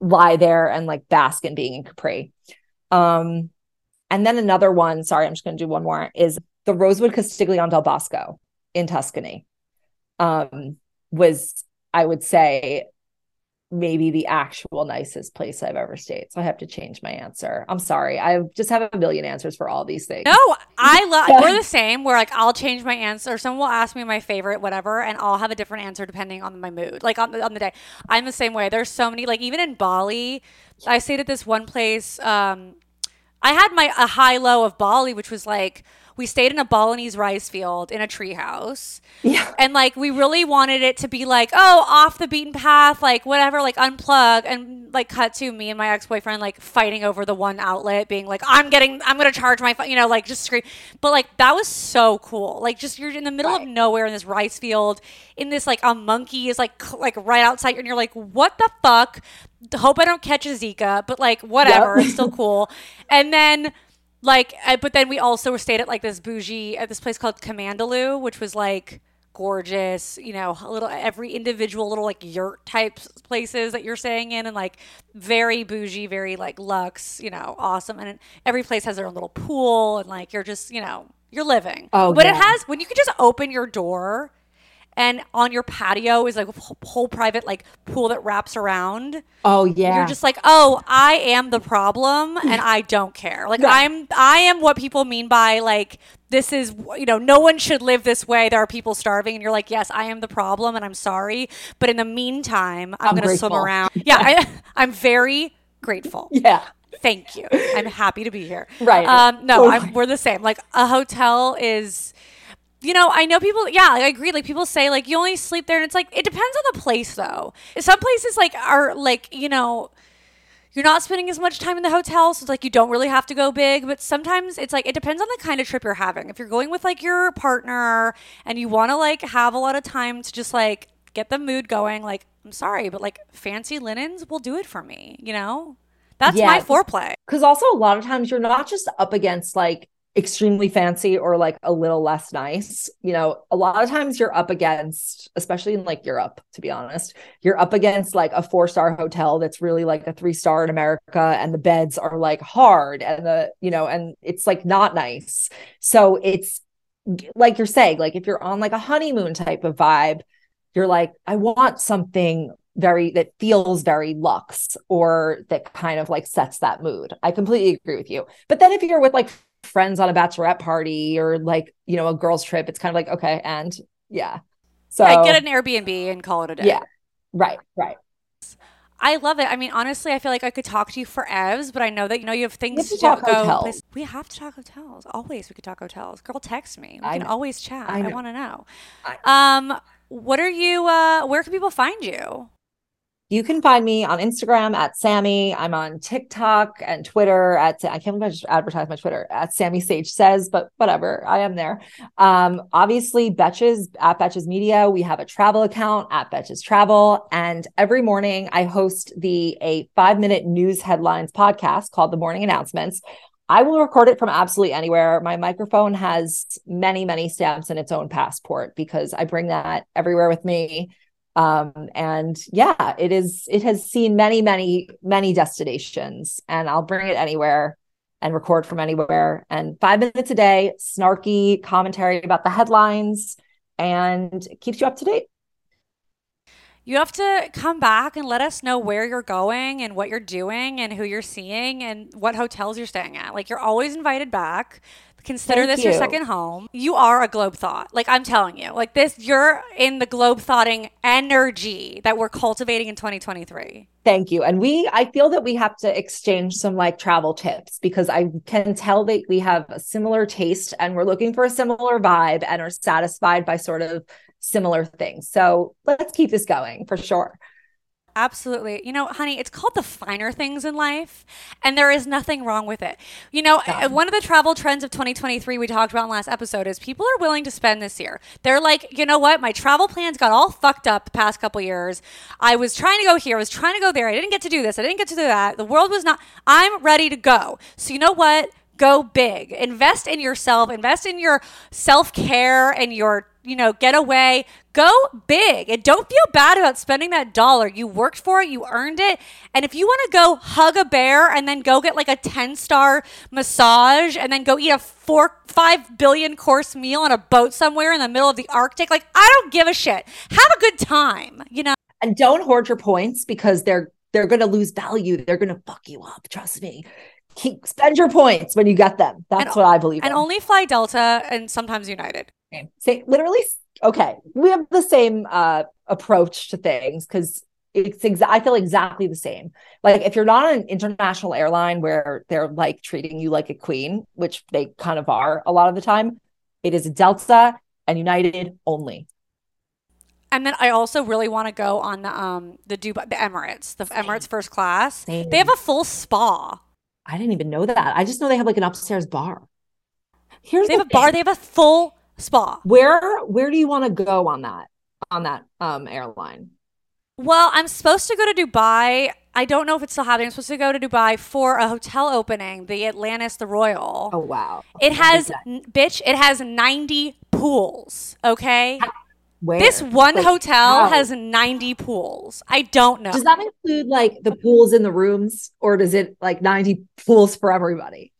lie there and like bask in being in Capri. Um, and then another one, sorry, I'm just going to do one more, is the Rosewood Castiglione del Bosco in Tuscany. Um, was I would say maybe the actual nicest place I've ever stayed. So I have to change my answer. I'm sorry. I just have a million answers for all these things. No, I love. (laughs) We're the same. We're like I'll change my answer. Someone will ask me my favorite, whatever, and I'll have a different answer depending on my mood. Like on the on the day, I'm the same way. There's so many. Like even in Bali, I stayed at this one place. Um, I had my a high low of Bali, which was like we stayed in a Balinese rice field in a treehouse. Yeah. And like we really wanted it to be like, oh, off the beaten path, like whatever, like unplug and like cut to me and my ex-boyfriend like fighting over the one outlet being like, I'm getting I'm gonna charge my phone, you know, like just scream. But like that was so cool. Like just you're in the middle Right. of nowhere in this rice field, in this like a monkey is like like right outside and you're like, what the fuck? Hope I don't catch a Zika, but like whatever, Yep. it's still (laughs) cool. And then like I, but then we also stayed at like this bougie at this place called Kamandalu, which was like gorgeous, you know, a little every individual little like yurt type places that you're staying in and like very bougie, very like luxe, you know, awesome. And every place has their own little pool and like you're just, you know, you're living. Oh, but it has when you can just open your door and on your patio is like a whole- private like pool that wraps around. Oh yeah. You're just like, oh, I am the problem, (laughs) and I don't care. Like Right. I'm, I am what people mean by like this is, you know, no one should live this way. There are people starving, and you're like, yes, I am the problem, and I'm sorry, but in the meantime, I'm, I'm gonna swim around. (laughs) Yeah, I, (laughs) I'm very grateful. yeah. Thank you. I'm happy to be here. Right. Um, no, Totally. I'm, we're the same. Like a hotel is. You know, I know people. Yeah, like, I agree. Like people say, like you only sleep there, and it's like it depends on the place, though. Some places like are like you know, you're not spending as much time in the hotel, so it's like you don't really have to go big. But sometimes it's like it depends on the kind of trip you're having. If you're going with like your partner and you want to like have a lot of time to just like get the mood going, like I'm sorry, but like fancy linens will do it for me. You know, that's Yeah, my foreplay. Because also a lot of times you're not just up against like extremely fancy or like a little less nice. You know, a lot of times you're up against, especially in like Europe, to be honest, you're up against like a four star hotel that's really like a three star in America and the beds are like hard and the, you know, and it's like not nice. So it's like you're saying, like if you're on like a honeymoon type of vibe, you're like, I want something very that feels very luxe or that kind of like sets that mood. I completely agree with you. But then if you're with like friends on a bachelorette party or like, you know, a girls trip, it's kind of like, okay, and yeah. So yeah, get an Airbnb and call it a day. Yeah. right, right. I love it. I mean, honestly, I feel like I could talk to you for evs, but I know that you know you have things to to, talk go. hotels. We have to talk hotels. Always, we could talk hotels. Girl, text me. We I can know. always chat. I I, want to know. Um, what are you? Uh, where can people find you? You can find me on Instagram at Sami. I'm on TikTok and Twitter at I can't believe I just advertised my Twitter at Sami Sage says, but whatever, I am there. Um, obviously, Betches at Betches Media. We have a travel account at Betches Travel, and every morning I host the a five minute news headlines podcast called The Morning Announcements. I will record it from absolutely anywhere. My microphone has many, many stamps in its own passport because I bring that everywhere with me um and yeah it is it has seen many many many destinations and i'll bring it anywhere and record from anywhere. And five minutes a day snarky commentary about the headlines and keeps you up to date You have to come back and let us know where you're going and what you're doing and who you're seeing and what hotels you're staying at. Like you're always invited back. Consider Thank this your second home. You are a globe thought. Like I'm telling you. Like this you're in the globe thotting energy that we're cultivating in 2023. thank you and we i feel that we have to exchange some like travel tips because i can tell that we have a similar taste and we're looking for a similar vibe and are satisfied by sort of similar things so let's keep this going for sure Absolutely. You know, honey, it's called the finer things in life, and there is nothing wrong with it. You know, Yeah. uh, one of the travel trends of 2023 we talked about in last episode is people are willing to spend this year. They're like, you know what? My travel plans got all fucked up the past couple years. I was trying to go here, I was trying to go there. I didn't get to do this, I didn't get to do that. The world was not, I'm ready to go. So, you know what? Go big. Invest in yourself, invest in your self care and your you know, get away, go big, and don't feel bad about spending that dollar. You worked for it, you earned it. And if you want to go hug a bear and then go get like a 10 star massage and then go eat a four, five billion course meal on a boat somewhere in the middle of the Arctic, like, I don't give a shit. Have a good time, you know? and don't hoard your points because they're they're going to lose value they're going to fuck you up trust me keep spend your points when you get them that's And- what i believe And in. only fly Delta and sometimes United. say literally okay we have the same uh approach to things because it's exa- I feel exactly the same. Like if you're not on an international airline where they're like treating you like a queen, which they kind of are a lot of the time, it is Delta and United only. And then I also really want to go on the um the Dubai the Emirates, the Same. Emirates first class. Same. They have a full spa. I didn't even know that. I just know they have like an upstairs bar. Here's They the a bar. They have a full spa. where where do you want to go on that on that um airline? Well, I'm supposed to go to Dubai. I don't know if it's still happening. I'm supposed to go to Dubai for a hotel opening, the Atlantis, the Royal. Oh wow. It has, bitch, it has 90 pools, okay? Where? This one Like, hotel how? has 90 pools. I don't know. Does that include like the pools in the rooms, or does it like 90 pools for everybody?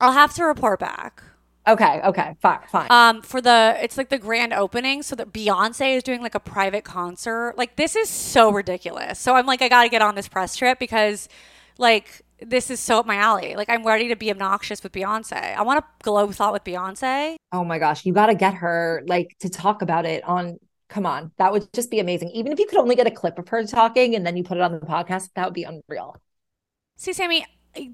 I'll have to report back. Okay, okay, fine, fine. Um, for the it's like the grand opening, so that Beyonce is doing like a private concert. Like this is so ridiculous. So I'm like, I gotta get on this press trip because, like, this is so up my alley. Like I'm ready to be obnoxious with Beyonce. I want to globe thought with Beyonce. oh my gosh, you got to get her like to talk about it on. Come on, that would just be amazing. Even if you could only get a clip of her talking and then you put it on the podcast, that would be unreal. See, Sami,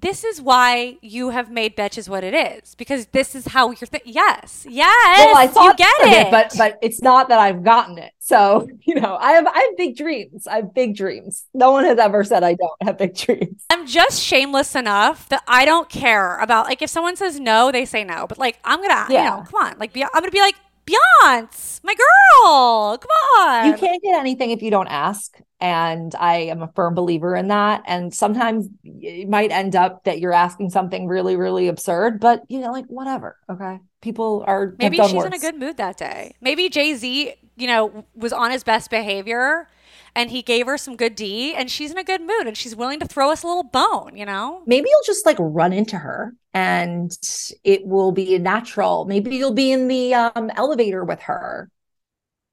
this is why you have made Betches what it is because this is how you're. Th- yes, yes, well, I thought you get it. but but it's not that I've gotten it. So (laughs) you know, I have I have big dreams. I have big dreams. No one has ever said I don't have big (laughs) dreams. I'm just shameless enough that I don't care about like if someone says no, they say no. But like I'm gonna, you know, come on, like I'm gonna be like Beyonce, my girl, come on. You can't get anything if you don't ask. And I am a firm believer in that. And sometimes it might end up that you're asking something really, really absurd, but you know, like whatever. Okay. People are Maybe she's in a good mood that day. Maybe Jay Z, you know, was on his best behavior, and he gave her some good D, and she's in a good mood, and she's willing to throw us a little bone. You know. Maybe you'll just like run into her and it will be natural. Maybe you'll be in the um, elevator with her.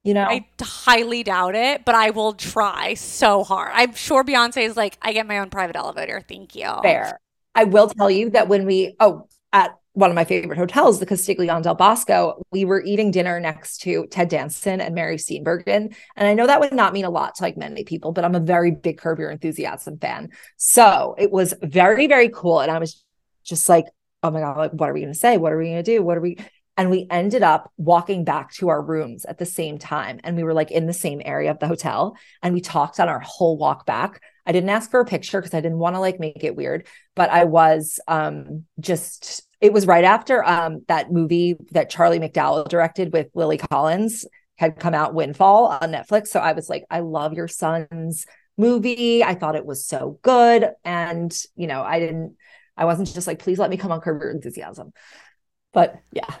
You know, I highly doubt it, but I will try so hard. I'm sure Beyonce is like, I get my own private elevator. Thank you. fair. I will tell you that when we, oh, at one of my favorite hotels, the Castiglione del Bosco, we were eating dinner next to Ted Danson and Mary Steenburgen. And I know that would not mean a lot to like many people, but I'm a very big Curb Your Enthusiasm fan. So it was very, very cool. And I was just like, oh my God, like, what are we going to say? What are we going to do? What are we? And we ended up walking back to our rooms at the same time. And we were like in the same area of the hotel. And we talked on our whole walk back. I didn't ask for a picture because I didn't want to like make it weird, but I was um just it was right after um that movie that Charlie McDowell directed with Lily Collins had come out Windfall on Netflix. So I was like, I love your son's movie. I thought it was so good. And you know, I didn't I wasn't just like, please let me come on Curb Your Enthusiasm. But yeah.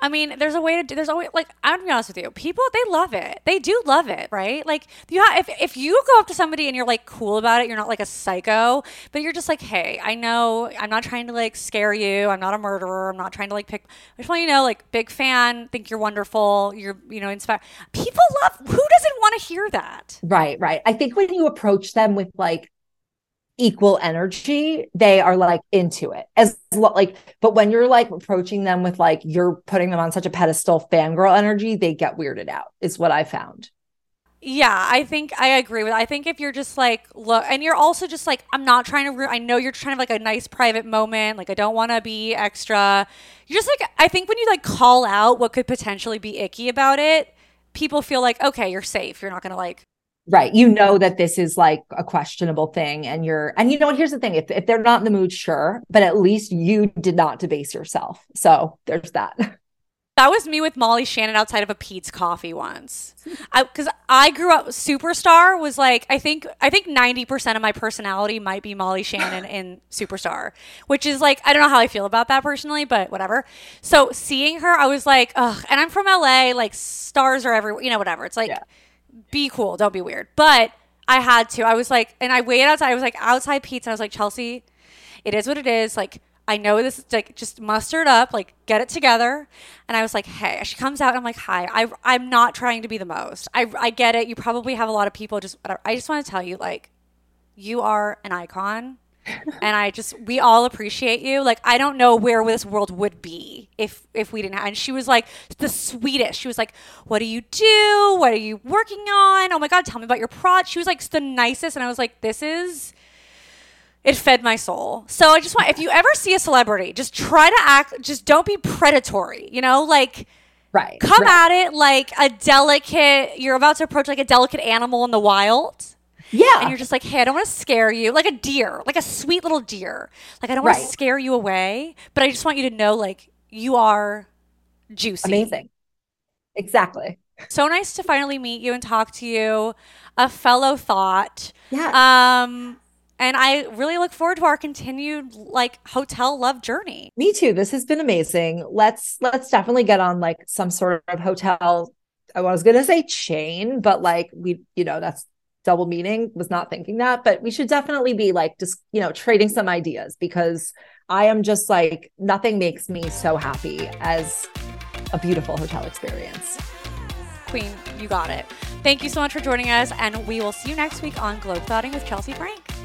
I mean, there's a way to do. There's always like I'm gonna be honest with you. People they love it. They do love it, right? Like you have if if you go up to somebody and you're like cool about it, you're not like a psycho, but you're just like, hey, I know I'm not trying to like scare you. I'm not a murderer. I'm not trying to like pick. I just want you to know, like, big fan. Think you're wonderful. You're you know inspired. People love. Who doesn't want to hear that? Right, right. I think when you approach them with like equal energy, they are like into it. As like, but when you're like approaching them with like you're putting them on such a pedestal fangirl energy, they get weirded out, is what I found. Yeah, I think I agree with. I think if you're just like look, and you're also just like, I'm not trying to. I know you're trying to like a nice private moment. Like I don't want to be extra. You're just like I think when you like call out what could potentially be icky about it, people feel like okay, you're safe. You're not gonna like. Right. You know that this is like a questionable thing and you're and you know what here's the thing if if they're not in the mood sure, but at least you did not debase yourself. So, there's that. That was me with Molly Shannon outside of a Peet's Coffee once. I because I grew up. Superstar was like I think I think ninety percent of my personality might be Molly Shannon (laughs) in Superstar, which is like I don't know how I feel about that personally, but whatever. So seeing her, I was like, ugh. And I'm from LA. Like stars are everywhere. You know, whatever. It's like Yeah. Be cool, don't be weird. But I had to. I was like, and I waited outside. I was like outside and I was like, Chelsea, it is what it is. Like, I know this is like just muster it up, like get it together. And I was like, hey, she comes out. And I'm like, hi, I, I'm not trying to be the most. I, I get it. You probably have a lot of people just, whatever. I just want to tell you, like, you are an icon. And I just we all appreciate you. Like I don't know where this world would be if if we didn't have. And she was like the sweetest. She was like, "What do you do? What are you working on? Oh my god, tell me about your prod." She was like the nicest, and I was like, "This is." It fed my soul. So I just want if you ever see a celebrity, just try to act. Just don't be predatory. You know, like. Right. Come right. at it like a delicate, you're about to approach like a delicate animal in the wild. Yeah. And you're just like, hey, I don't want to scare you. Like a deer, like a sweet little deer. Like, I don't want Right. to scare you away, but I just want you to know, like, you are juicy. Amazing. Exactly. So nice to finally meet you and talk to you, a fellow thought. Yeah. Um, and I really look forward to our continued like hotel love journey. Me too. This has been amazing. Let's let's definitely get on like some sort of hotel. I was gonna say chain, but like we, you know, that's double meaning. Was not thinking that, but we should definitely be like just, you know, trading some ideas because I am just like nothing makes me so happy as a beautiful hotel experience. Queen, you got it. Thank you so much for joining us, and we will see you next week on globe Globetrotting with Chelsea Frank.